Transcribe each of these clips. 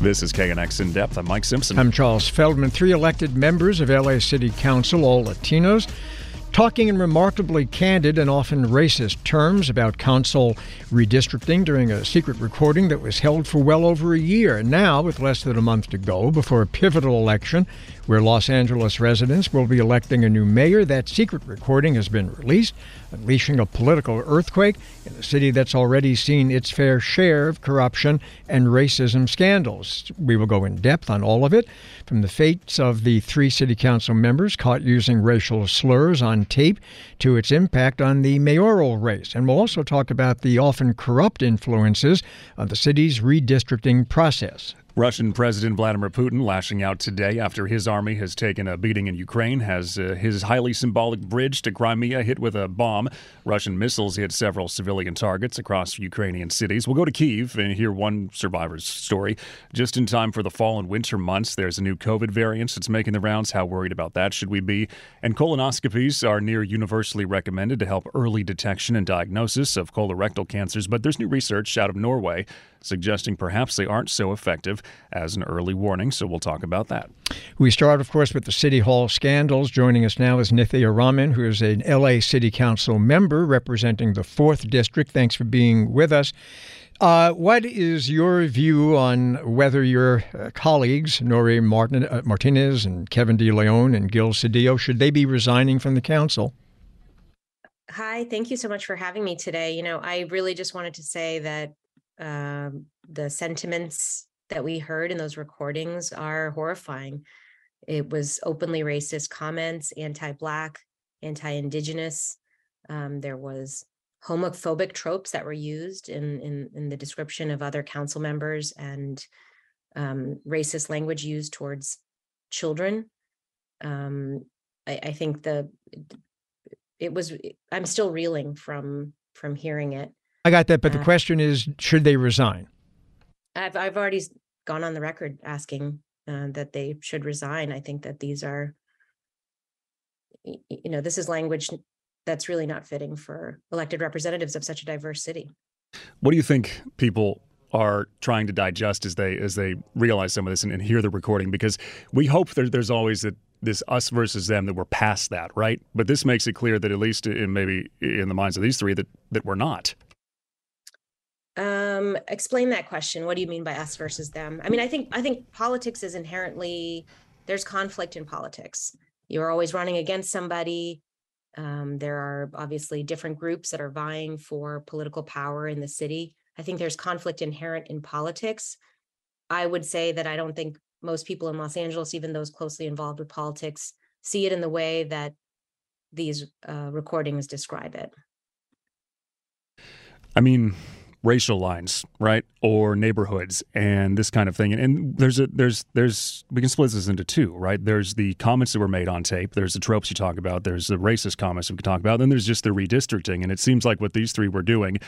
This is KNX In Depth. I'm Mike Simpson. I'm Charles Feldman. Three elected members of LA City Council, all Latinos, talking in remarkably candid and often racist terms about council redistricting during a secret recording that was held for well over a year. Now, with less than a month to go before a pivotal election where Los Angeles residents will be electing a new mayor, that secret recording has been released, unleashing a political earthquake in a city that's already seen its fair share of corruption and racism scandals. We will go in depth on all of it, from the fates of the three city council members caught using racial slurs on tape to its impact on the mayoral race. And we'll also talk about the often corrupt influences of the city's redistricting process. Russian President Vladimir Putin lashing out today after his army has taken a beating in Ukraine, has uh, his highly symbolic bridge to Crimea hit with a bomb. Russian missiles hit several civilian targets across Ukrainian cities. We'll go to Kiev and hear one survivor's story. Just in time for the fall and winter months, there's a new COVID variant that's making the rounds. How worried about that should we be? And colonoscopies are near universally recommended to help early detection and diagnosis of colorectal cancers, but there's new research out of Norway suggesting perhaps they aren't so effective as an early warning. So we'll talk about that. We start, of course, with the City Hall scandals. Joining us now is Nithya Raman, who is an LA City Council member representing the 4th District. Thanks for being with us. Uh, what is your view on whether your uh, colleagues, Nury Martin, uh, Martinez and Kevin De Leon and Gil Cedillo, should they be resigning from the council? Hi, thank you so much for having me today. You know, I really just wanted to say that um, the sentiments that we heard in those recordings are horrifying. It was openly racist comments, anti-black, anti-indigenous. Um, there was homophobic tropes that were used in in, in the description of other council members and um, racist language used towards children. Um, I, I think the it was I'm still reeling from from hearing it. I got that, but the uh, question is, should they resign? I've I've already gone on the record asking uh, that they should resign. I think that these are, you know, this is language that's really not fitting for elected representatives of such a diverse city. What do you think people are trying to digest as they as they realize some of this and, and hear the recording? Because we hope there, there's always that this us versus them that we're past that, right? But this makes it clear that at least in maybe in the minds of these three that that we're not. Um, explain that question. What do you mean by us versus them? I mean, I think I think politics is inherently there's conflict in politics. You're always running against somebody. Um, there are obviously different groups that are vying for political power in the city. I think there's conflict inherent in politics. I would say that I don't think most people in Los Angeles, even those closely involved with politics, see it in the way that these uh, recordings describe it. I mean, racial lines, right, or neighborhoods, and this kind of thing. And, and, there's a there's there's we can split this into two, right? There's the comments that were made on tape. There's the tropes you talk about. There's the racist comments we can talk about. Then there's just the redistricting, and it seems like what these three were doing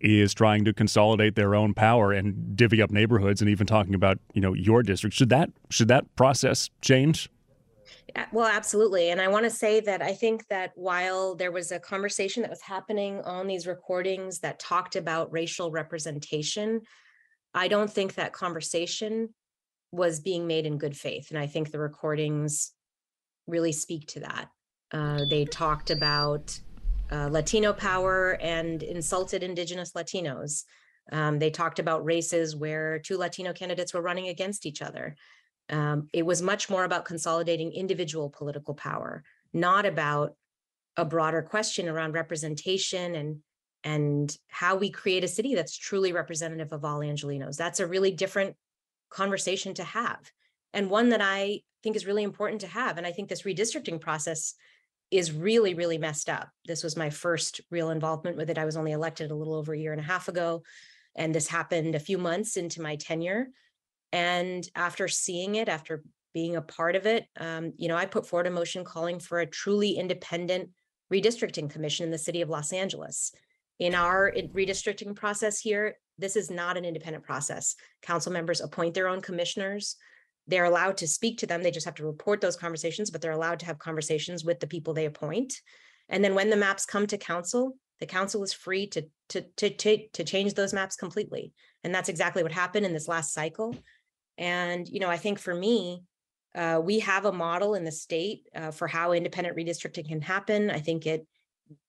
is trying to consolidate their own power and divvy up neighborhoods, and even talking about you know your district. Should that should that process change? Well, absolutely. And I want to say that I think that while there was a conversation that was happening on these recordings that talked about racial representation, I don't think that conversation was being made in good faith. And I think the recordings really speak to that. Uh, they talked about uh, Latino power and insulted Indigenous Latinos. Um, they talked about races where two Latino candidates were running against each other. Um, it was much more about consolidating individual political power, not about a broader question around representation and and how we create a city that's truly representative of all Angelinos. That's a really different conversation to have, and one that I think is really important to have. And I think this redistricting process is really, really messed up. This was my first real involvement with it. I was only elected a little over a year and a half ago, and this happened a few months into my tenure. And after seeing it, after being a part of it, um, you know, I put forward a motion calling for a truly independent redistricting commission in the city of Los Angeles. In our redistricting process here, this is not an independent process. Council members appoint their own commissioners. They're allowed to speak to them. They just have to report those conversations, but they're allowed to have conversations with the people they appoint. And then when the maps come to council, the council is free to to to to, to change those maps completely. And that's exactly what happened in this last cycle. And you know, I think for me, uh, we have a model in the state uh, for how independent redistricting can happen. I think it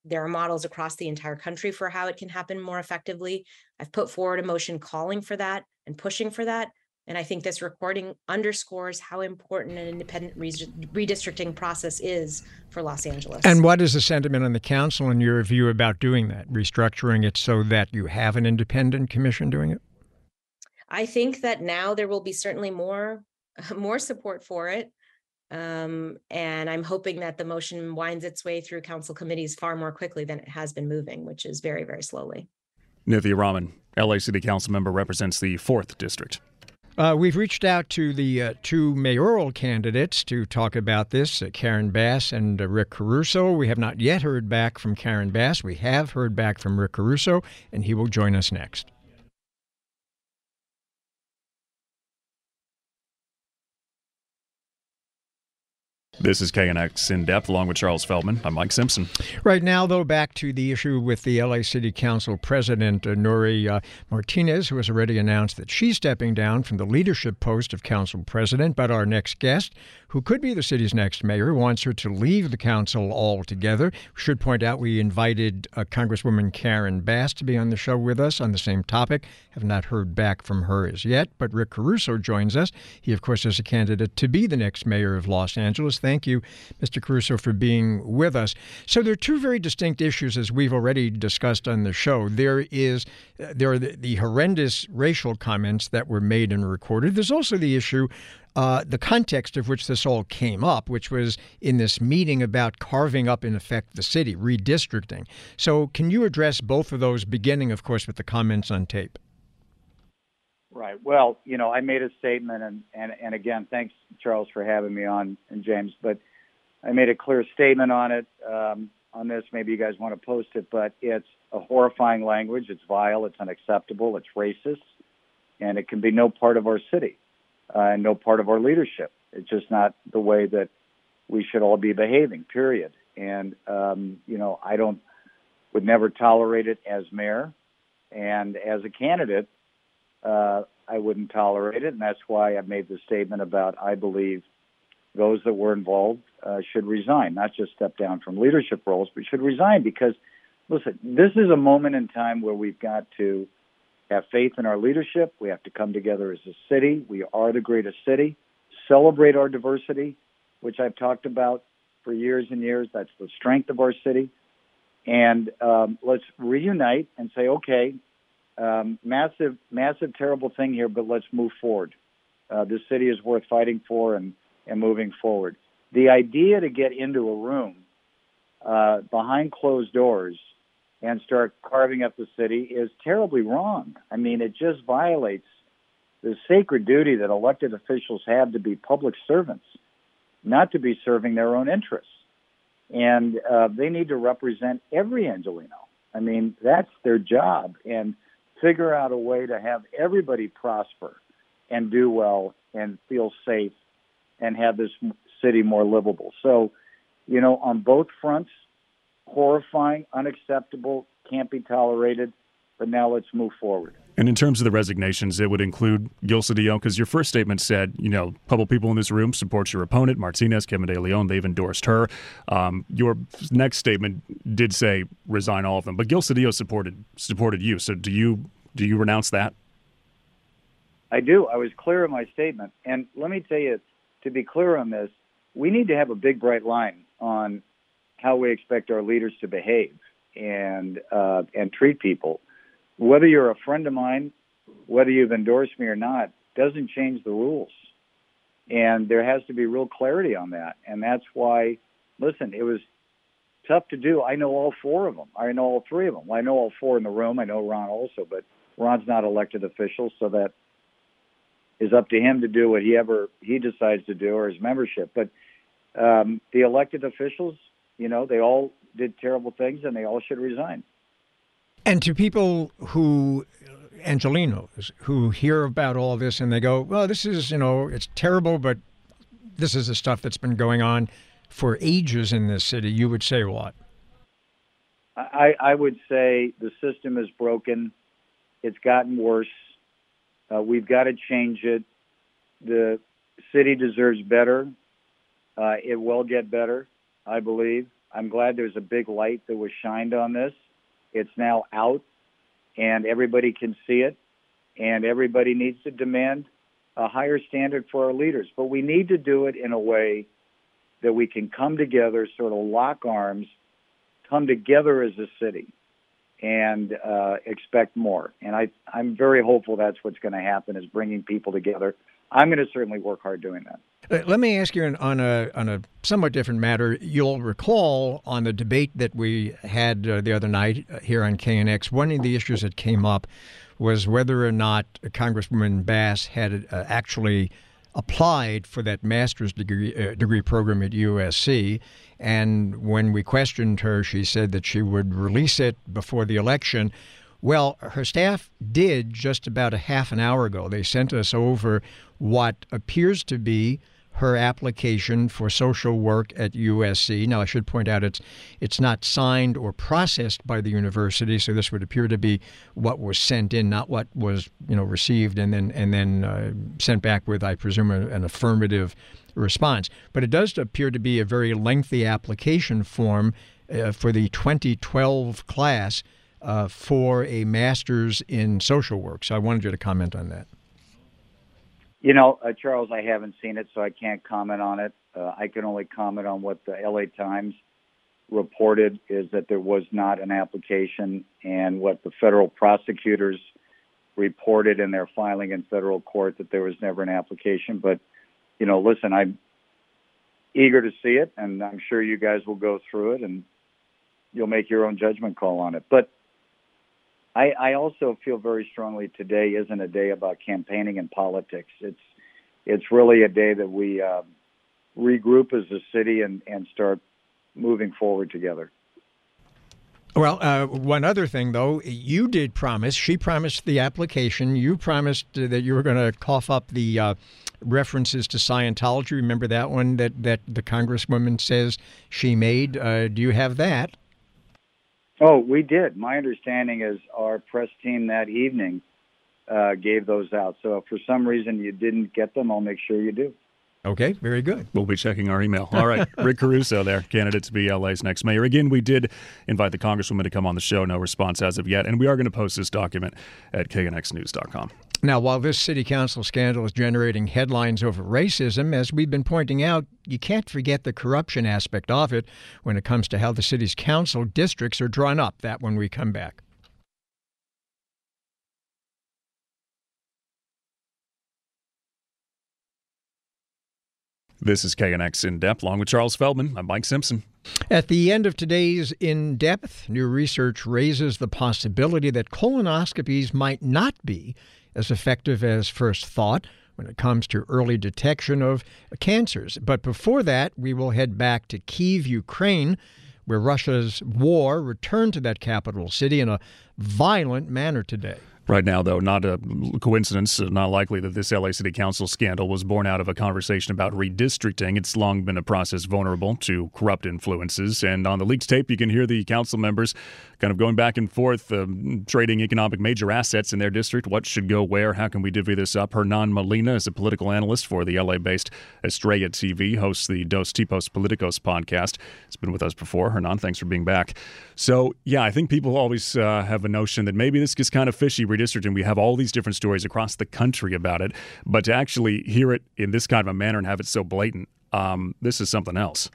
there are models across the entire country for how it can happen more effectively. I've put forward a motion calling for that and pushing for that. And I think this recording underscores how important an independent redistricting process is for Los Angeles. And what is the sentiment on the council, in your view, about doing that, restructuring it so that you have an independent commission doing it? I think that now there will be certainly more more support for it. Um, and I'm hoping that the motion winds its way through council committees far more quickly than it has been moving, which is very, very slowly. Nithya Raman, LA City Council member, represents the 4th District. Uh, we've reached out to the uh, two mayoral candidates to talk about this uh, Karen Bass and uh, Rick Caruso. We have not yet heard back from Karen Bass. We have heard back from Rick Caruso, and he will join us next. This is KNX In Depth, along with Charles Feldman. I'm Mike Simpson. Right now, though, back to the issue with the LA City Council President, uh, Nury uh, Martinez, who has already announced that she's stepping down from the leadership post of Council President. But our next guest, who could be the city's next mayor, wants her to leave the council altogether. Should point out we invited uh, Congresswoman Karen Bass to be on the show with us on the same topic. Have not heard back from her as yet, but Rick Caruso joins us. He, of course, is a candidate to be the next mayor of Los Angeles. Thank you, Mr. Caruso, for being with us. So there are two very distinct issues, as we've already discussed on the show. There is there are the, the horrendous racial comments that were made and recorded. There's also the issue uh, the context of which this all came up, which was in this meeting about carving up, in effect, the city, redistricting. So, can you address both of those, beginning, of course, with the comments on tape? Right. Well, you know, I made a statement, and, and, and again, thanks, Charles, for having me on, and James, but I made a clear statement on it. Um, on this, maybe you guys want to post it, but it's a horrifying language. It's vile. It's unacceptable. It's racist, and it can be no part of our city uh, and no part of our leadership. It's just not the way that we should all be behaving. Period. And um, you know, I don't would never tolerate it as mayor, and as a candidate uh, I wouldn't tolerate it, and that's why I made the statement about I believe those that were involved uh, should resign, not just step down from leadership roles, but should resign because, listen, this is a moment in time where we've got to have faith in our leadership. We have to come together as a city. We are the greatest city. Celebrate our diversity, which I've talked about for years and years. That's the strength of our city. And um, let's reunite and say, okay, um, massive, massive, terrible thing here, but let's move forward. Uh, this city is worth fighting for and, and moving forward. The idea to get into a room uh, behind closed doors and start carving up the city is terribly wrong. I mean, it just violates the sacred duty that elected officials have to be public servants, not to be serving their own interests. And uh, they need to represent every Angelino. I mean, that's their job. And figure out a way to have everybody prosper and do well and feel safe and have this city more livable. So, you know, on both fronts, horrifying, unacceptable, can't be tolerated. But now let's move forward. And in terms of the resignations, it would include Gil Cedillo, because your first statement said, you know, a couple people in this room support your opponent, Martinez, Kevin De Leon. They've endorsed her. Um, your next statement did say resign all of them, but Gil Cedillo supported supported you. So do you do you renounce that? I do. I was clear in my statement, and let me tell you, to be clear on this, we need to have a big bright line on how we expect our leaders to behave and uh, and treat people whether you're a friend of mine, whether you've endorsed me or not, doesn't change the rules. And there has to be real clarity on that. And that's why, listen, it was tough to do. I know all four of them. I know all three of them. Well, I know all four in the room. I know Ron also, but Ron's not elected official, so that is up to him to do what he ever he decides to do or his membership. But um, the elected officials, you know, they all did terrible things and they all should resign. And to people who, Angelinos, who hear about all this and they go, well, this is, you know, it's terrible, but this is the stuff that's been going on for ages in this city, you would say what? I, I would say the system is broken. It's gotten worse. Uh, we've got to change it. The city deserves better. Uh, it will get better, I believe. I'm glad there's a big light that was shined on this. It's now out, and everybody can see it, and everybody needs to demand a higher standard for our leaders. But we need to do it in a way that we can come together, sort of lock arms, come together as a city, and uh, expect more. And I, I'm very hopeful that's what's going to happen is bringing people together. I'm going to certainly work hard doing that. Uh, let me ask you on a on a somewhat different matter. You'll recall on the debate that we had uh, the other night uh, here on KNX, one of the issues that came up was whether or not Congresswoman Bass had uh, actually applied for that master's degree uh, degree program at USC. And when we questioned her, she said that she would release it before the election. Well, her staff did just about a half an hour ago. They sent us over what appears to be her application for social work at USC. Now, I should point out it's it's not signed or processed by the university, so this would appear to be what was sent in, not what was you know received and then and then uh, sent back with, I presume, an affirmative response. But it does appear to be a very lengthy application form uh, for the 2012 class uh, for a master's in social work. So I wanted you to comment on that. You know, uh, Charles, I haven't seen it, so I can't comment on it. Uh, I can only comment on what the LA Times reported is that there was not an application, and what the federal prosecutors reported in their filing in federal court that there was never an application. But, you know, listen, I'm eager to see it, and I'm sure you guys will go through it and you'll make your own judgment call on it. But I, I also feel very strongly today isn't a day about campaigning and politics. It's it's really a day that we uh, regroup as a city and, and start moving forward together. Well, uh, one other thing, though, you did promise, she promised the application, you promised that you were going to cough up the uh, references to Scientology. Remember that one that, that the Congresswoman says she made? Uh, do you have that? Oh, we did. My understanding is our press team that evening uh, gave those out. So if for some reason you didn't get them, I'll make sure you do. Okay, very good. We'll be checking our email. All right, Rick Caruso there, candidate to be LA's next mayor. Again, we did invite the Congresswoman to come on the show. No response as of yet, and we are going to post this document at knxnews.com. Now, while this city council scandal is generating headlines over racism, as we've been pointing out, you can't forget the corruption aspect of it when it comes to how the city's council districts are drawn up. That when we come back. This is KNX In Depth, along with Charles Feldman. I'm Mike Simpson. At the end of today's In Depth, new research raises the possibility that colonoscopies might not be as effective as first thought when it comes to early detection of cancers. But before that, we will head back to Kiev, Ukraine, where Russia's war returned to that capital city in a violent manner today. Right now, though, not a coincidence, uh, not likely that this LA City Council scandal was born out of a conversation about redistricting. It's long been a process vulnerable to corrupt influences. And on the leaked tape, you can hear the council members kind of going back and forth, um, trading economic major assets in their district. What should go where? How can we divvy this up? Hernan Molina is a political analyst for the LA based Estrella TV, hosts the Dos Tipos Politicos podcast. He's been with us before. Hernan, thanks for being back. So, yeah, I think people always uh, have a notion that maybe this gets kind of fishy redistricting. We have all these different stories across the country about it, but to actually hear it in this kind of a manner and have it so blatant, um, this is something else.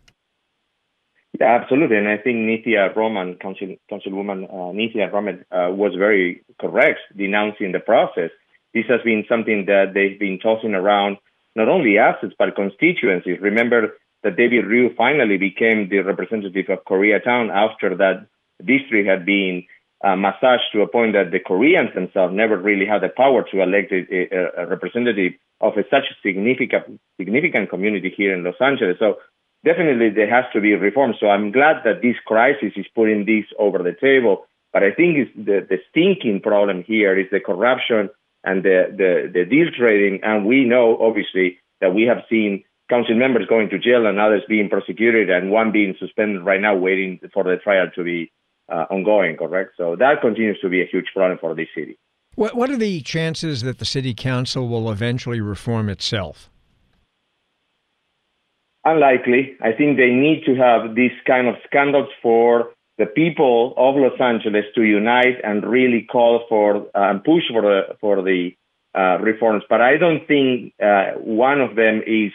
Yeah, absolutely. And I think Nithya Raman, Council, Councilwoman uh, Nithya Raman, uh, was very correct denouncing the process. This has been something that they've been tossing around, not only assets, but constituencies. Remember that David Ryu finally became the representative of Koreatown after that district had been uh, massaged to a point that the Koreans themselves never really had the power to elect a, a, a representative of a, such significant significant community here in Los Angeles. So definitely there has to be reform. So I'm glad that this crisis is putting this over the table. But I think the, the stinking problem here is the corruption and the, the, the deal trading. And we know, obviously, that we have seen council members going to jail and others being prosecuted and one being suspended right now waiting for the trial to be uh, ongoing, correct? So that continues to be a huge problem for this city. What, what are the chances that the city council will eventually reform itself? Unlikely. I think they need to have these kind of scandals for the people of Los Angeles to unite and really call for uh, and push for the for the uh, reforms. But I don't think uh, one of them is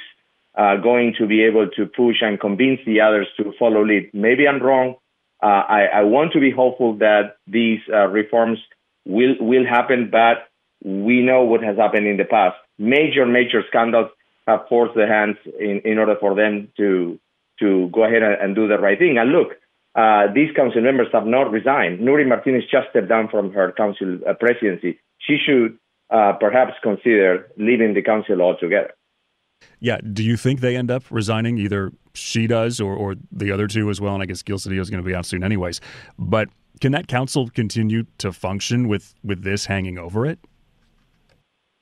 uh, going to be able to push and convince the others to follow lead. Maybe I'm wrong. Uh, I, I, want to be hopeful that these reforms will will happen, but we know what has happened in the past. Major, major scandals have forced the hands in, in order for them to to go ahead and, and do the right thing. And look, uh, these council members have not resigned. Nury Martinez just stepped down from her council uh, presidency. She should uh, perhaps consider leaving the council altogether. Yeah. Do you think they end up resigning? Either she does or, or the other two as well. And I guess Gil Cedillo is going to be out soon, anyways. But can that council continue to function with, with this hanging over it?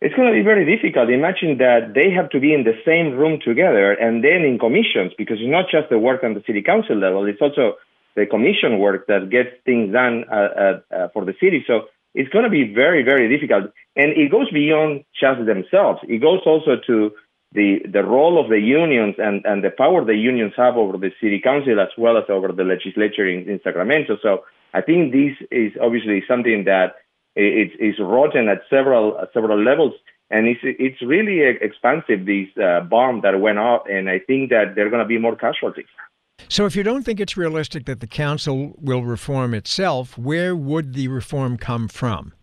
It's going to be very difficult. Imagine that they have to be in the same room together and then in commissions, because it's not just the work on the city council level, it's also the commission work that gets things done uh, uh, uh, for the city. So it's going to be very, very difficult. And it goes beyond just themselves. It goes also to the the role of the unions and, and the power the unions have over the city council as well as over the legislature in, in Sacramento. So I think this is obviously something that is, is rotten at several at several levels, and it's it's really expensive. This uh, bomb that went off, and I think that there are going to be more casualties. So, if you don't think it's realistic that the council will reform itself, where would the reform come from?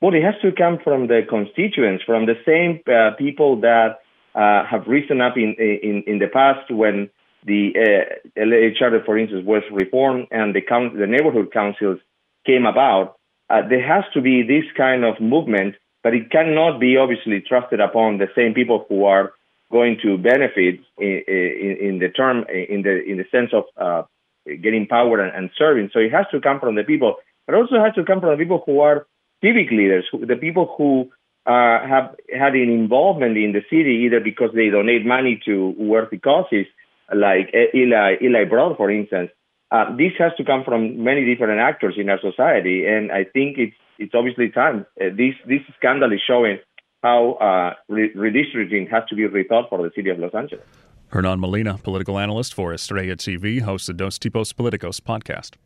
Well, it has to come from the constituents, from the same uh, people that uh, have risen up in, in, in the past when the uh, LA Charter, for instance, was reformed and the, count, the neighborhood councils came about. Uh, there has to be this kind of movement, but it cannot be obviously trusted upon the same people who are going to benefit in, in, in the term, in the in the sense of uh, getting power and, and, serving. So it has to come from the people, but also has to come from the people who are civic leaders, who, the people who uh, have had an involvement in the city either because they donate money to worthy causes, like Eli Eli Broad, for instance. Uh, this has to come from many different actors in our society, and I think it's it's obviously time. Uh, this this scandal is showing how uh, redistricting has to be rethought for the city of Los Angeles. Hernan Molina, political analyst for Estrella TV, hosts the Dos Tipos Politicos podcast.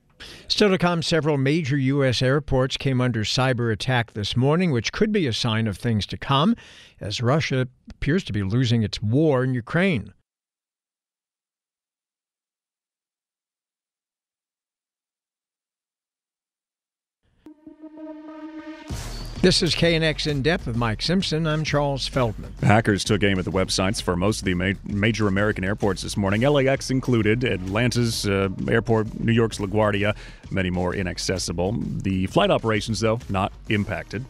Still to come, several major U.S. airports came under cyber attack this morning, which could be a sign of things to come, as Russia appears to be losing its war in Ukraine. This is KNX In Depth with Mike Simpson. I'm Charles Feldman. Hackers took aim at the websites for most of the ma- major American airports this morning, LAX included, Atlanta's uh, airport, New York's LaGuardia, many more inaccessible. The flight operations, though, not impacted.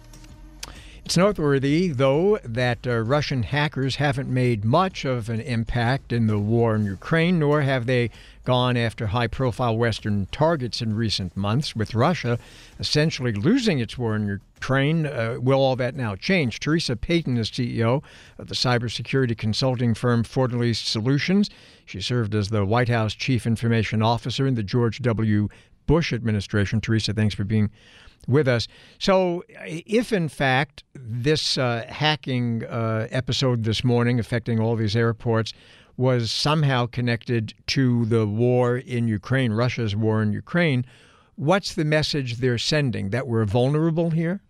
It's noteworthy, though, that uh, Russian hackers haven't made much of an impact in the war in Ukraine, nor have they gone after high profile Western targets in recent months, with Russia essentially losing its war in Ukraine. Uh, will all that now change? Teresa Payton is CEO of the cybersecurity consulting firm Fortalice Solutions. She served as the White House Chief Information Officer in the George W. Bush administration. Teresa, thanks for being with us. So, if in fact this uh, hacking uh, episode this morning affecting all these airports was somehow connected to the war in Ukraine, Russia's war in Ukraine, what's the message they're sending? That we're vulnerable here?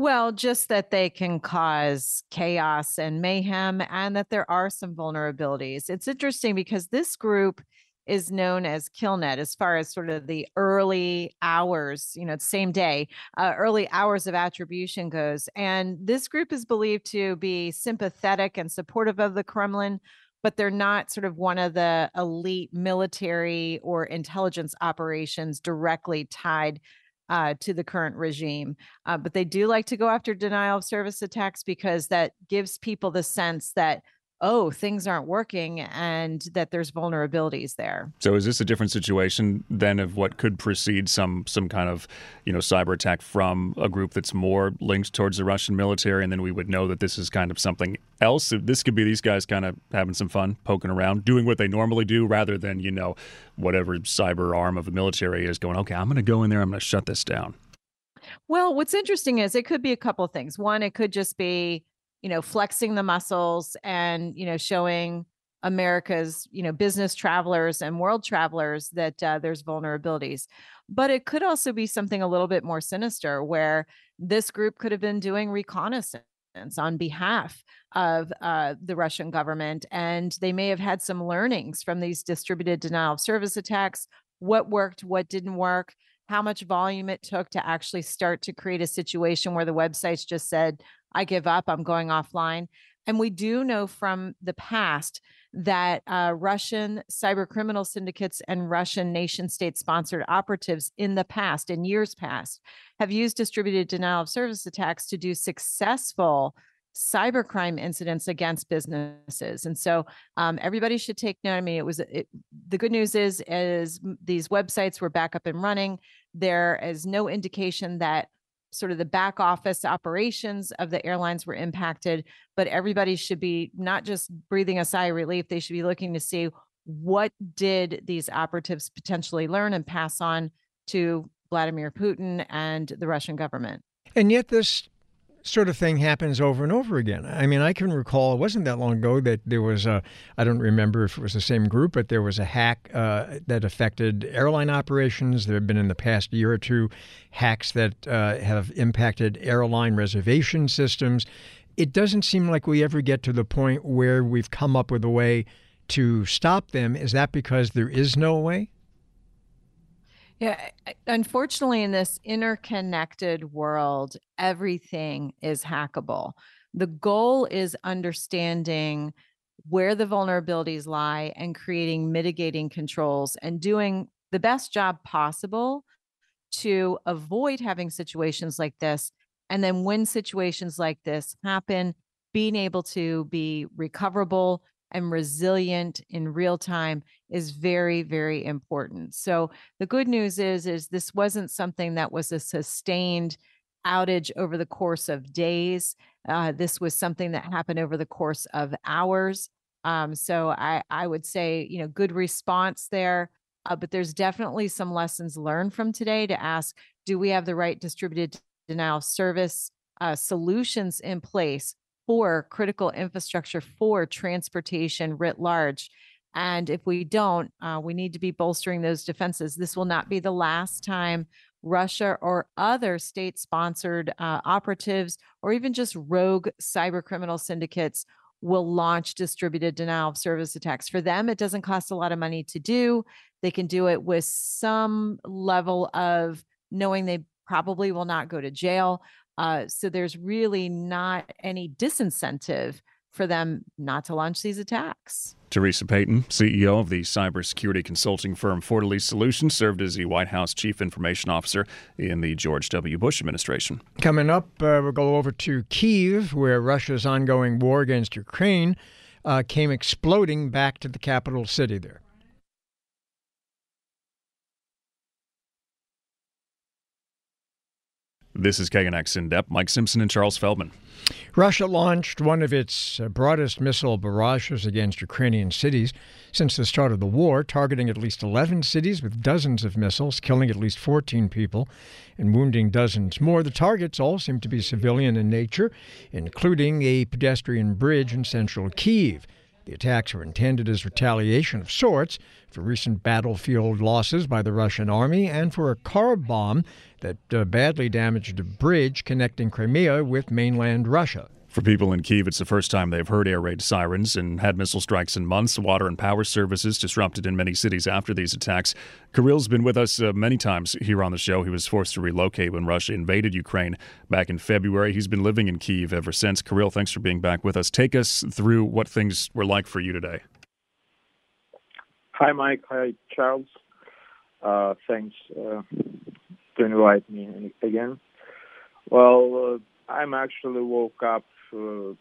Well, just that they can cause chaos and mayhem and that there are some vulnerabilities. It's interesting because this group is known as KillNet as far as sort of the early hours, you know, same day, uh, early hours of attribution goes. And this group is believed to be sympathetic and supportive of the Kremlin, but they're not sort of one of the elite military or intelligence operations directly tied uh, to the current regime. Uh, but they do like to go after denial of service attacks because that gives people the sense that oh, things aren't working and that there's vulnerabilities there. So is this a different situation than of what could precede some some kind of, you know, cyber attack from a group that's more linked towards the Russian military and then we would know that this is kind of something else? This could be these guys kind of having some fun, poking around, doing what they normally do rather than, you know, whatever cyber arm of the military is going, "Okay, I'm going to go in there, I'm going to shut this down." Well, what's interesting is it could be a couple of things. One, it could just be you know, flexing the muscles and, you know, showing America's, you know, business travelers and world travelers that uh, there's vulnerabilities. But it could also be something a little bit more sinister where this group could have been doing reconnaissance on behalf of uh, the Russian government. And they may have had some learnings from these distributed denial of service attacks what worked, what didn't work, how much volume it took to actually start to create a situation where the websites just said, I give up, I'm going offline. And we do know from the past that uh, Russian cyber criminal syndicates and Russian nation state sponsored operatives in the past, in years past, have used distributed denial of service attacks to do successful cybercrime incidents against businesses and so um, everybody should take note i mean it was it, the good news is is these websites were back up and running there is no indication that sort of the back office operations of the airlines were impacted, but everybody should be not just breathing a sigh of relief, they should be looking to see what did these operatives potentially learn and pass on to Vladimir Putin and the Russian government. And yet this sort of thing happens over and over again. I mean, I can recall it wasn't that long ago that there was a, I don't remember if it was the same group, but there was a hack uh, that affected airline operations. There have been in the past year or two hacks that uh, have impacted airline reservation systems. It doesn't seem like we ever get to the point where we've come up with a way to stop them. Is that because there is no way? Yeah, unfortunately, in this interconnected world, everything is hackable. The goal is understanding where the vulnerabilities lie and creating mitigating controls and doing the best job possible to avoid having situations like this. And then when situations like this happen, being able to be recoverable, and resilient in real time is very very important. So the good news is is this wasn't something that was a sustained outage over the course of days. Uh, this was something that happened over the course of hours. Um, so i i would say you know good response there uh, but there's definitely some lessons learned from today to ask do we have the right distributed denial service uh, solutions in place for critical infrastructure for transportation writ large. And if we don't, uh, we need to be bolstering those defenses. This will not be the last time Russia or other state sponsored uh, operatives or even just rogue cyber criminal syndicates will launch distributed denial of service attacks. For them, it doesn't cost a lot of money to do. They can do it with some level of knowing they probably will not go to jail. Uh, so there's really not any disincentive for them not to launch these attacks. Teresa Payton, CEO of the cybersecurity consulting firm Fortalice Solutions, served as the White House Chief Information Officer in the George W. Bush administration. Coming up, uh, we'll go over to Kiev, where Russia's ongoing war against Ukraine uh, came exploding back to the capital city there. This is KNX in depth. Mike Simpson and Charles Feldman. Russia launched one of its uh, broadest missile barrages against Ukrainian cities since the start of the war, targeting at least 11 cities with dozens of missiles, killing at least 14 people and wounding dozens more. The targets all seem to be civilian in nature, including a pedestrian bridge in central Kiev. The attacks were intended as retaliation of sorts for recent battlefield losses by the Russian army and for a car bomb that uh, badly damaged a bridge connecting Crimea with mainland Russia. For people in Kiev, it's the first time they've heard air raid sirens and had missile strikes in months. Water and power services disrupted in many cities after these attacks. Kirill's been with us uh, many times here on the show. He was forced to relocate when Russia invaded Ukraine back in February. He's been living in Kiev ever since. Kirill, thanks for being back with us. Take us through what things were like for you today. Hi, Mike. Hi, Charles. Uh, thanks uh, to invite me again. Well, uh, I'm actually woke up uh,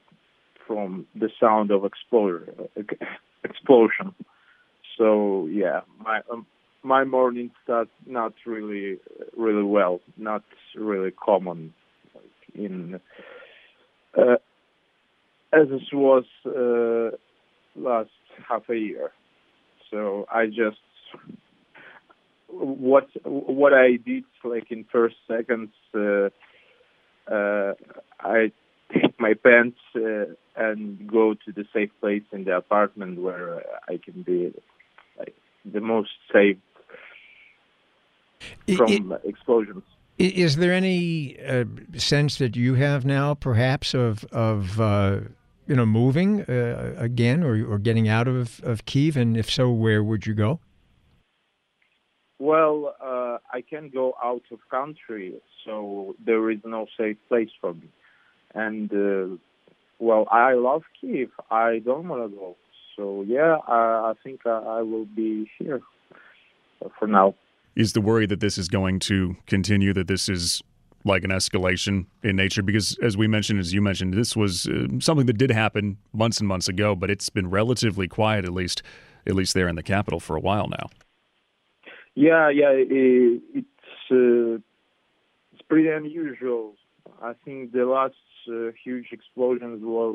from the sound of explosion. explosion. So yeah, my um, my morning start not really really well, not really common in uh, as it was uh, last half a year. So I just what what I did like in first seconds. Uh, uh, I my pants uh, and go to the safe place in the apartment where I can be like, the most safe from it, explosions. Is there any uh, sense that you have now, perhaps, of of uh, you know moving uh, again or or getting out of of Kiev, and if so, where would you go? Well, uh, I can go out of country, so there is no safe place for me. And uh, well, I love Kiev. I don't want to go. So yeah, I, I think I, I will be here for now. Is the worry that this is going to continue? That this is like an escalation in nature because as we mentioned as you mentioned this was uh, something that did happen months and months ago but it's been relatively quiet at least at least there in the capital for a while now yeah yeah it, it's uh, it's pretty unusual i think the last uh, huge explosions were,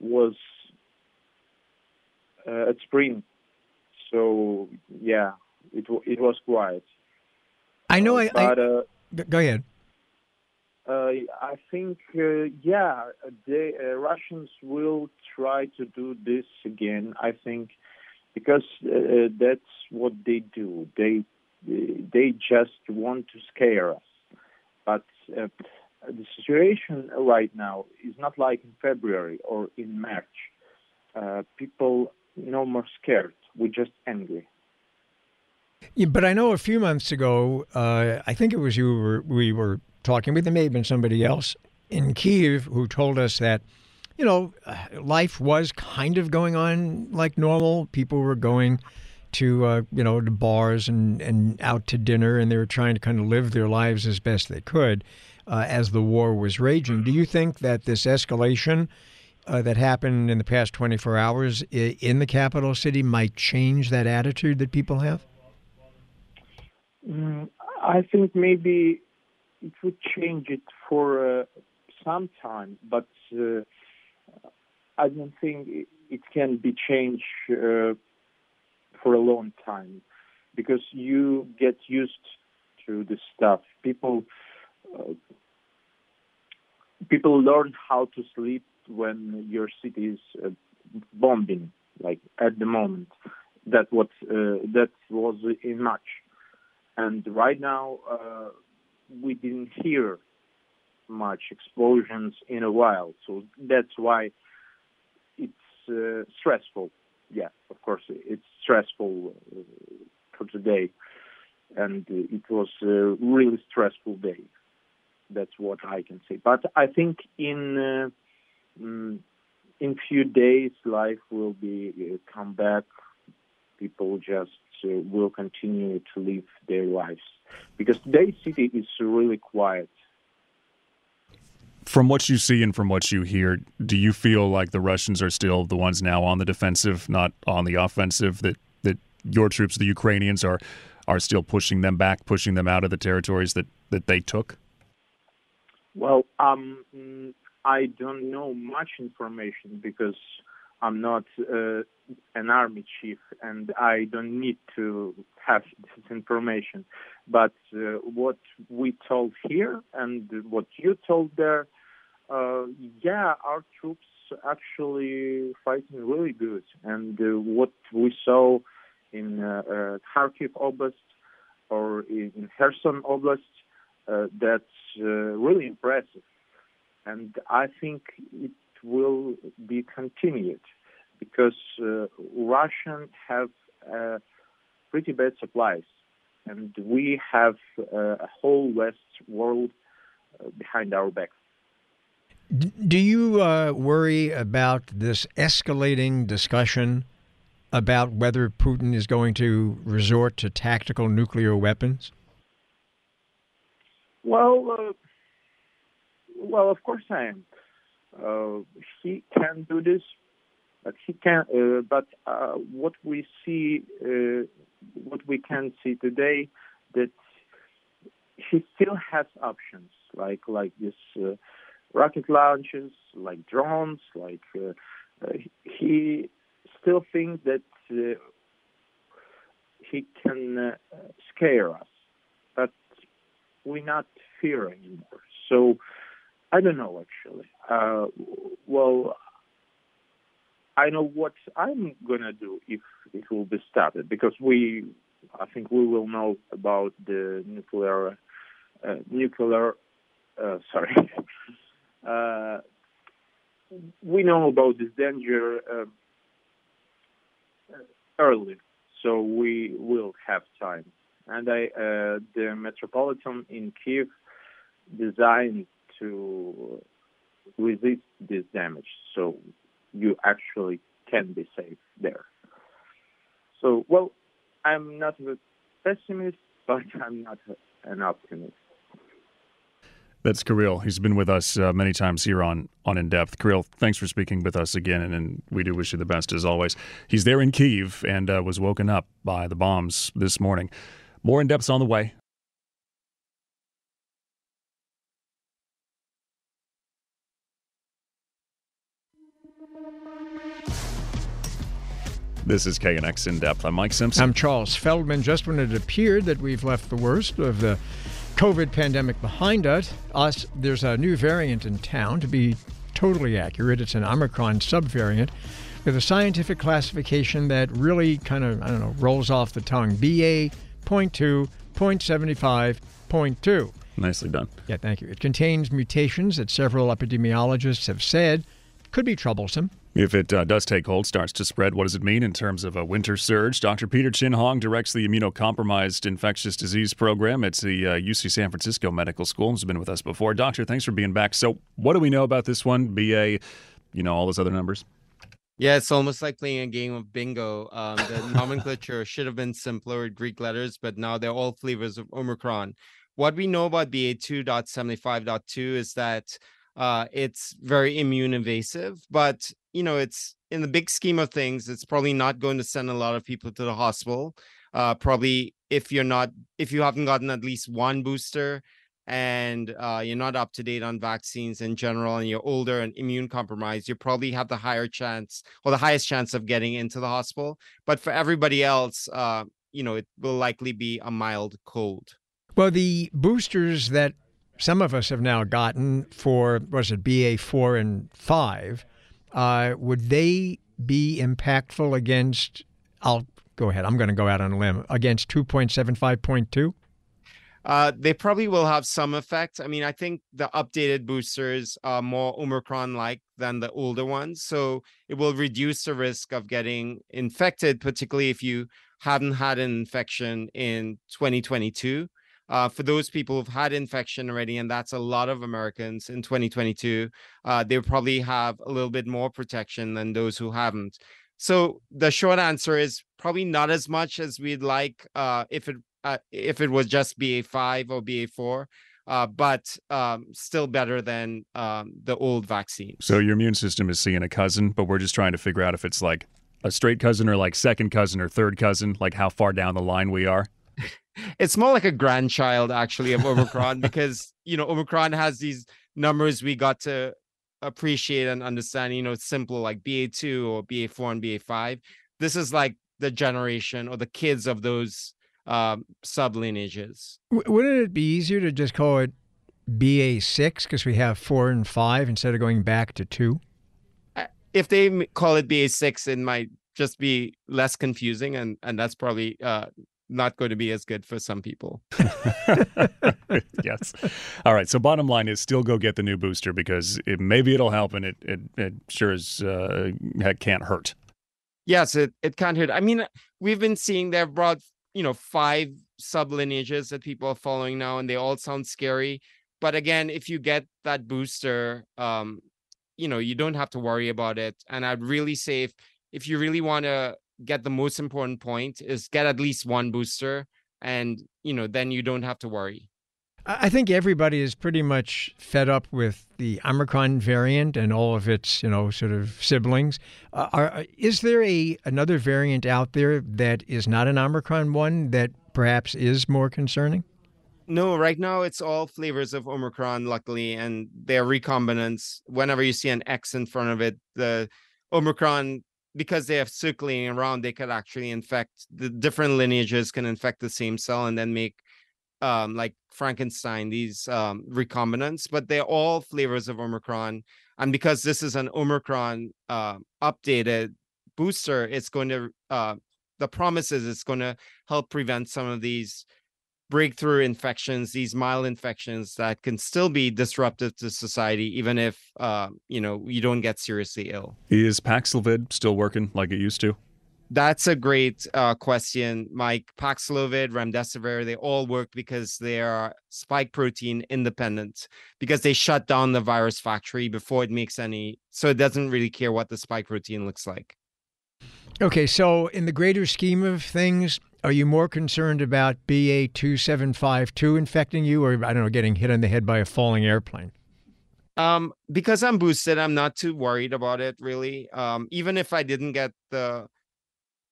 was uh, at spring so yeah it it was quiet i know i, but, I uh, go ahead uh, I think, uh, yeah, the uh, Russians will try to do this again. I think because uh, that's what they do. They they just want to scare us. But uh, the situation right now is not like in February or in March. Uh, people no more scared. We're just angry. Yeah, but I know a few months ago, I think it was you. we were talking with. There may have been somebody else in Kiev who told us that, you know, life was kind of going on like normal. People were going to, uh, you know, to bars and, and out to dinner, and they were trying to kind of live their lives as best they could uh, as the war was raging. Do you think that this escalation uh, that happened in the past 24 hours in the capital city might change that attitude that people have? Mm, I think maybe it would change it for uh, some time, but uh, I don't think it can be changed uh, for a long time because you get used to the stuff. People uh, people learn how to sleep when your city is uh, bombing, like at the moment. That what uh, that was in March, and right now we didn't hear much explosions in a while. So that's why it's uh, stressful. Yeah, of course, it's stressful uh, for today. And uh, it was a really stressful day. That's what I can say. But I think in uh, in few days, life will be uh, come back. People just uh, will continue to live their lives because today's city is really quiet. From what you see and from what you hear, do you feel like the Russians are still the ones now on the defensive, not on the offensive? That that your troops, the Ukrainians, are are still pushing them back, pushing them out of the territories that that they took? Well, um, I don't know much information because I'm not uh, an army chief, and I don't need to have this information. But uh, what we told here and what you told there, uh, yeah, our troops actually fighting really good. And uh, what we saw in uh, uh, Kharkiv Oblast or in Kherson Oblast, that's really impressive. And I think it will be continued because uh, Russians have uh, pretty bad supplies, and we have uh, a whole West world uh, behind our backs. Do you uh, worry about this escalating discussion about whether Putin is going to resort to tactical nuclear weapons? Well, uh, well, of course I am. uh, he can do this, but he can. Uh, but uh, what we see, uh, what we can see today, that he still has options like like this uh, rocket launches, like drones, like he still thinks that he can scare us, we're not fear anymore. So I don't know actually. Uh, well, I know what I'm gonna do if it will be started because we, I think we will know about the nuclear, uh, nuclear, uh, sorry. Uh, we know about this danger uh, early, so we will have time. And I, uh, the metropolitan in Kiev designed to resist this damage. So you actually can be safe there. So, well, I'm not a pessimist, but I'm not an optimist. That's Kirill. He's been with us uh, many times here on on In Depth. Kirill, thanks for speaking with us again, and, and we do wish you the best as always. He's there in Kiev and uh, was woken up by the bombs this morning. More In Depth's on the way. This is KNX In Depth. I'm Mike Simpson. I'm Charles Feldman. Just when it appeared that we've left the worst of the COVID pandemic behind us, us there's a new variant in town. To be totally accurate, it's an Omicron subvariant with a scientific classification that really kind of, I don't know, rolls off the tongue. BA.2.75.2. Nicely done. Yeah, thank you. It contains mutations that several epidemiologists have said could be troublesome. If it uh, does take hold, starts to spread, what does it mean in terms of a winter surge? Dr. Peter Chin Hong directs the immunocompromised infectious disease program at the uh, UC San Francisco Medical School. He's been with us before. Doctor, thanks for being back. So, what do we know about this one? BA, you know, all those other numbers? Yeah, it's almost like playing a game of bingo. Um, the nomenclature should have been simpler with Greek letters, but now they're all flavors of Omicron. What we know about BA2.75.2 is that uh, it's very immune evasive, but you know, it's in the big scheme of things, it's probably not going to send a lot of people to the hospital. Uh, probably if you're not, if you haven't gotten at least one booster and uh, you're not up to date on vaccines in general and you're older and immune compromised, you probably have the higher chance or the highest chance of getting into the hospital. But for everybody else, uh, you know, it will likely be a mild cold. Well, the boosters that some of us have now gotten for, was it BA4 and 5, uh, would they be impactful against, I'll go ahead, I'm going to go out on a limb, against 2.75.2? Uh, they probably will have some effect. I mean, I think the updated boosters are more Omicron like than the older ones. So it will reduce the risk of getting infected, particularly if you haven't had an infection in 2022 uh, for those people who've had infection already, and that's a lot of Americans in 2022, uh, they probably have a little bit more protection than those who haven't. So the short answer is probably not as much as we'd like uh, if it uh, if it was just BA5 or BA4. Uh, but um, still better than um, the old vaccine. So your immune system is seeing a cousin, but we're just trying to figure out if it's like a straight cousin or like second cousin or third cousin, like how far down the line we are it's more like a grandchild actually of Omicron because you know Omicron has these numbers we got to appreciate and understand. You know, it's simple like BA2 or BA4 and BA5. This is like the generation or the kids of those um, sub lineages. Wouldn't it be easier to just call it BA6 because we have four and five instead of going back to two? If they call it BA6, it might just be less confusing, and and that's probably uh, not going to be as good for some people. yes. All right. So bottom line is still go get the new booster because it, maybe it'll help and it it, it sure as uh, can't hurt. Yes, it, it can't hurt. I mean, we've been seeing they've brought, you know, five sub lineages that people are following now and they all sound scary. But again, if you get that booster, um, you know, you don't have to worry about it. And I'd really say if if you really want to get the most important point is get at least one booster and you know then you don't have to worry I think everybody is pretty much fed up with the Omicron variant and all of its, you know, sort of siblings. Uh, are, is there a another variant out there that is not an Omicron one that perhaps is more concerning? No, right now it's all flavors of Omicron, luckily, and they're recombinants. Whenever you see an X in front of it, the Omicron, because they have circulating around, they could actually infect the different lineages can infect the same cell and then make um like Frankenstein, these um recombinants, but they're all flavors of Omicron. And because this is an Omicron uh, updated booster, it's going to uh the promise is it's going to help prevent some of these breakthrough infections, these mild infections that can still be disruptive to society, even if uh, you know you don't get seriously ill. Is Paxlovid still working like it used to? That's a great uh, question, Mike. Paxlovid, remdesivir, they all work because they are spike protein independent because they shut down the virus factory before it makes any. So it doesn't really care what the spike protein looks like. Okay, so in the greater scheme of things, are you more concerned about BA2752 infecting you or, I don't know, getting hit on the head by a falling airplane? Um, because I'm boosted, I'm not too worried about it really. Um, even if I didn't get the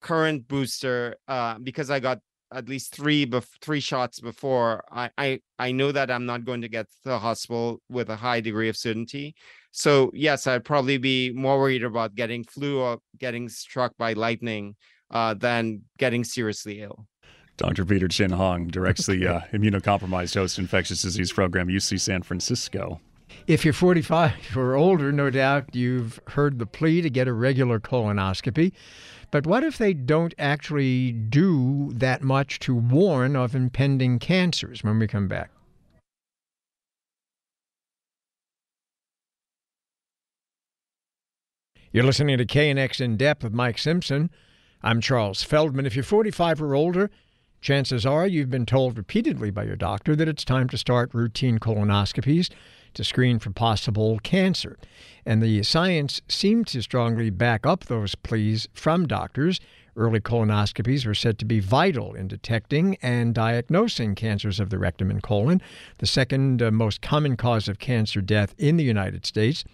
current booster, uh, because I got at least three bef- three shots before, I, I I know that I'm not going to get to the hospital with a high degree of certainty. So yes, I'd probably be more worried about getting flu or getting struck by lightning uh, than getting seriously ill. Dr. Peter Chin Hong directs the uh, immunocompromised host infectious disease program, UC San Francisco. If you're 45 or older, no doubt you've heard the plea to get a regular colonoscopy. But what if they don't actually do that much to warn of impending cancers when we come back? You're listening to KNX In Depth with Mike Simpson. I'm Charles Feldman. If you're 45 or older, chances are you've been told repeatedly by your doctor that it's time to start routine colonoscopies to screen for possible cancer. And the science seemed to strongly back up those pleas from doctors. Early colonoscopies were said to be vital in detecting and diagnosing cancers of the rectum and colon, the second uh, most common cause of cancer death in the United States.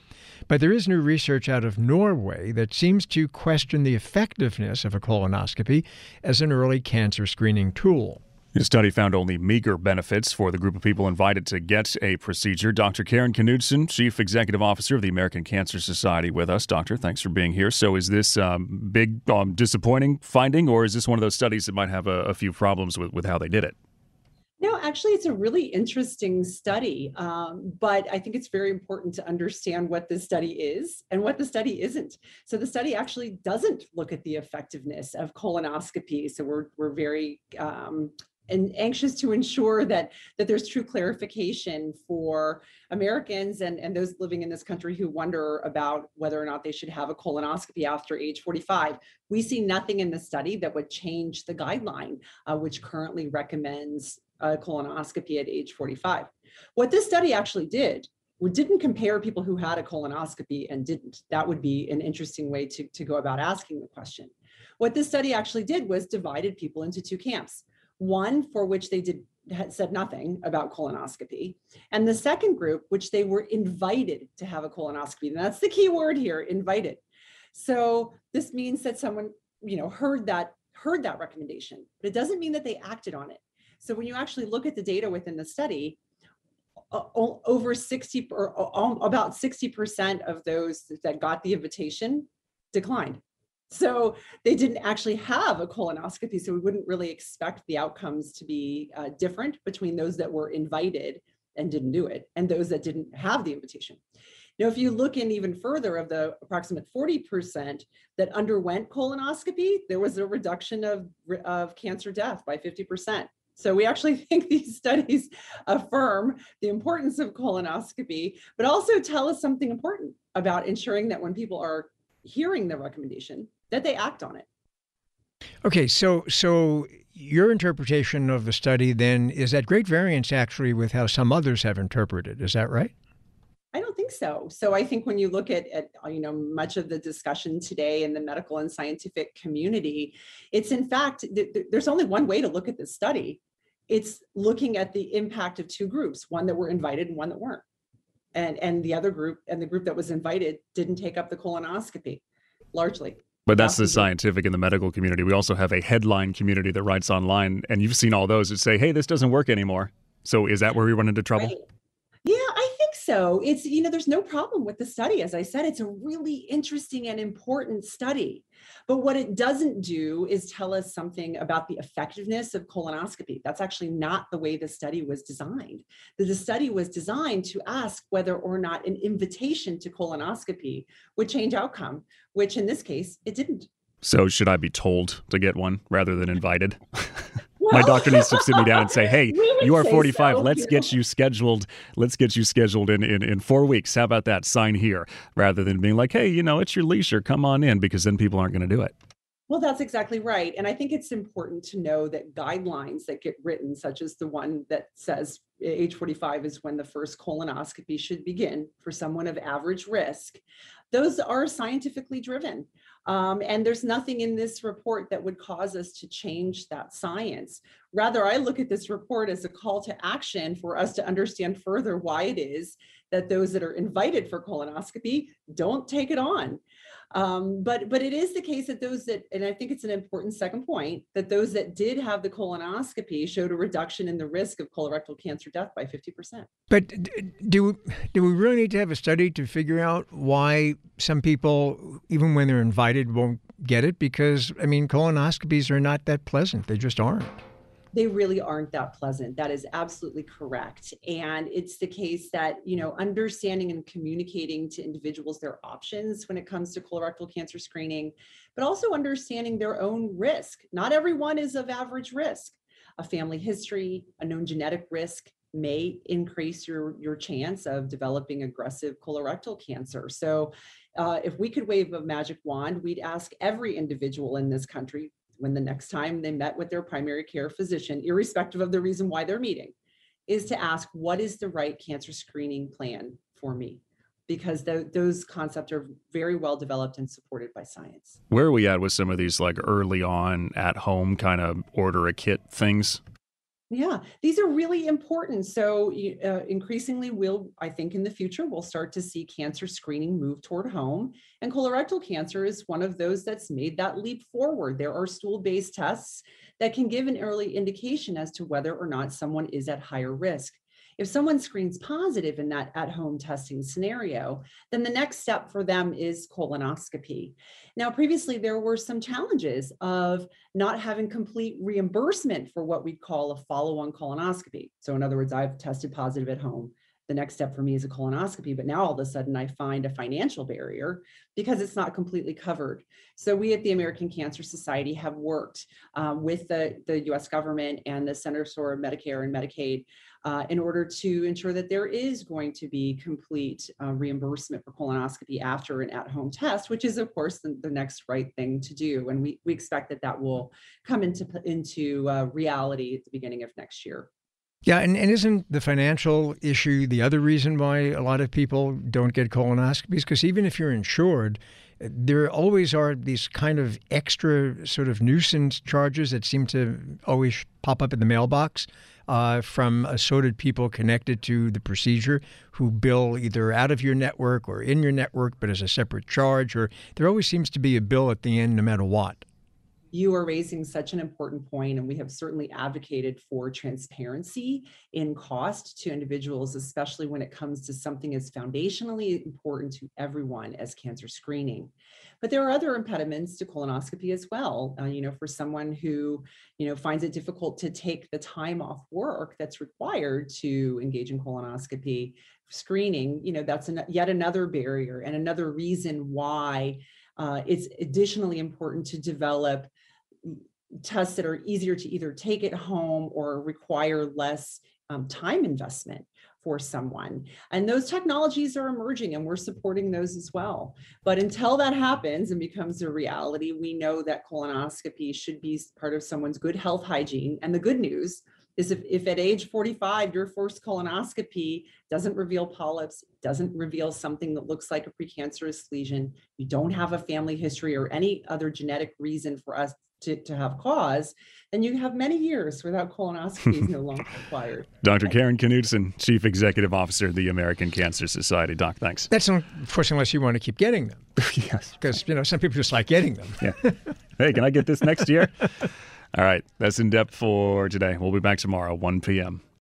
But there is new research out of Norway that seems to question the effectiveness of a colonoscopy as an early cancer screening tool. The study found only meager benefits for the group of people invited to get a procedure. Dr. Karen Knudsen, Chief Executive Officer of the American Cancer Society, with us. Doctor, thanks for being here. So, is this um, big, um, disappointing finding, or is this one of those studies that might have a, a few problems with, with how they did it? No, actually, it's a really interesting study, um, but I think it's very important to understand what the study is and what the study isn't. So the study actually doesn't look at the effectiveness of colonoscopy. So we're we're very um, and anxious to ensure that that there's true clarification for Americans and, and those living in this country who wonder about whether or not they should have a colonoscopy after age 45. We see nothing in the study that would change the guideline, uh, which currently recommends a colonoscopy at age 45. What this study actually did we didn't compare people who had a colonoscopy and didn't. That would be an interesting way to, to go about asking the question. What this study actually did was divided people into two camps one for which they did had said nothing about colonoscopy and the second group which they were invited to have a colonoscopy. And that's the key word here invited. So this means that someone you know heard that heard that recommendation but it doesn't mean that they acted on it. So when you actually look at the data within the study over 60 or about 60% of those that got the invitation declined so they didn't actually have a colonoscopy. So we wouldn't really expect the outcomes to be uh, different between those that were invited and didn't do it and those that didn't have the invitation. Now, if you look in even further of the approximate 40% that underwent colonoscopy, there was a reduction of, of cancer death by 50%. So we actually think these studies affirm the importance of colonoscopy, but also tell us something important about ensuring that when people are hearing the recommendation, that they act on it. Okay, so so your interpretation of the study then is at great variance actually with how some others have interpreted. Is that right? I don't think so. So I think when you look at, at you know much of the discussion today in the medical and scientific community, it's in fact th- th- there's only one way to look at this study. it's looking at the impact of two groups, one that were invited and one that weren't. And, and the other group and the group that was invited didn't take up the colonoscopy largely. But that's the scientific and the medical community. We also have a headline community that writes online, and you've seen all those that say, hey, this doesn't work anymore. So is that where we run into trouble? Right. So. It's, you know, there's no problem with the study. As I said, it's a really interesting and important study. But what it doesn't do is tell us something about the effectiveness of colonoscopy. That's actually not the way the study was designed. The study was designed to ask whether or not an invitation to colonoscopy would change outcome, which in this case, it didn't. So should I be told to get one rather than invited? my doctor needs to sit me down and say, "Hey, you are 45. So, let's get you scheduled. Let's get you scheduled in, in in four weeks. How about that? Sign here." Rather than being like, "Hey, you know, it's your leisure. Come on in," because then people aren't going to do it. Well, that's exactly right. And I think it's important to know that guidelines that get written, such as the one that says age 45 is when the first colonoscopy should begin for someone of average risk, those are scientifically driven. Um, and there's nothing in this report that would cause us to change that science. Rather, I look at this report as a call to action for us to understand further why it is that those that are invited for colonoscopy don't take it on. Um, but but it is the case that those that, and I think it's an important second point, that those that did have the colonoscopy showed a reduction in the risk of colorectal cancer death by 50%. But do do we really need to have a study to figure out why some people, even when they're invited, won't get it? Because I mean, colonoscopies are not that pleasant; they just aren't they really aren't that pleasant. That is absolutely correct. And it's the case that, you know, understanding and communicating to individuals their options when it comes to colorectal cancer screening, but also understanding their own risk. Not everyone is of average risk. A family history, a known genetic risk may increase your, your chance of developing aggressive colorectal cancer. So uh, if we could wave a magic wand, we'd ask every individual in this country, when the next time they met with their primary care physician, irrespective of the reason why they're meeting, is to ask, what is the right cancer screening plan for me? Because those concepts are very well developed and supported by science. Where are we at with some of these like early on at home kind of order a kit things? Yeah, these are really important. So uh, increasingly, we'll, I think in the future, we'll start to see cancer screening move toward home. And colorectal cancer is one of those that's made that leap forward. There are stool-based tests that can give an early indication as to whether or not someone is at higher risk. If someone screens positive in that at home testing scenario, then the next step for them is colonoscopy. Now, previously, there were some challenges of not having complete reimbursement for what we'd call a follow on colonoscopy. So, in other words, I've tested positive at home the next step for me is a colonoscopy but now all of a sudden i find a financial barrier because it's not completely covered so we at the american cancer society have worked um, with the, the us government and the centers for medicare and medicaid uh, in order to ensure that there is going to be complete uh, reimbursement for colonoscopy after an at-home test, which is of course the, the, next right thing to do. And we, we expect that that will come into, into uh, reality at the beginning of next year. Yeah, and, and isn't the financial issue the other reason why a lot of people don't get colonoscopies? Because even if you're insured, there always are these kind of extra sort of nuisance charges that seem to always pop up in the mailbox uh, from assorted people connected to the procedure who bill either out of your network or in your network, but as a separate charge, or there always seems to be a bill at the end no matter what you are raising such an important point, and we have certainly advocated for transparency in cost to individuals, especially when it comes to something as foundationally important to everyone as cancer screening. But there are other impediments to colonoscopy as well. Uh, you know, for someone who, you know, finds it difficult to take the time off work that's required to engage in colonoscopy screening, you know, that's an, yet another barrier and another reason why uh, it's additionally important to develop tests that are easier to either take at home or require less um, time investment for someone. And those technologies are emerging and we're supporting those as well. But until that happens and becomes a reality, we know that colonoscopy should be part of someone's good health hygiene. And the good news is if, if at age 45 your first colonoscopy doesn't reveal polyps doesn't reveal something that looks like a precancerous lesion you don't have a family history or any other genetic reason for us to, to have cause, then you have many years without colonoscopies no longer required. Dr. Karen Knudsen, Chief Executive Officer of the American Cancer Society. Doc, thanks. That's unfortunately unless you want to keep getting them. yes. Because, you know, some people just like getting them. Yeah. hey, can I get this next year? All right. That's in depth for today. We'll be back tomorrow, 1 p.m.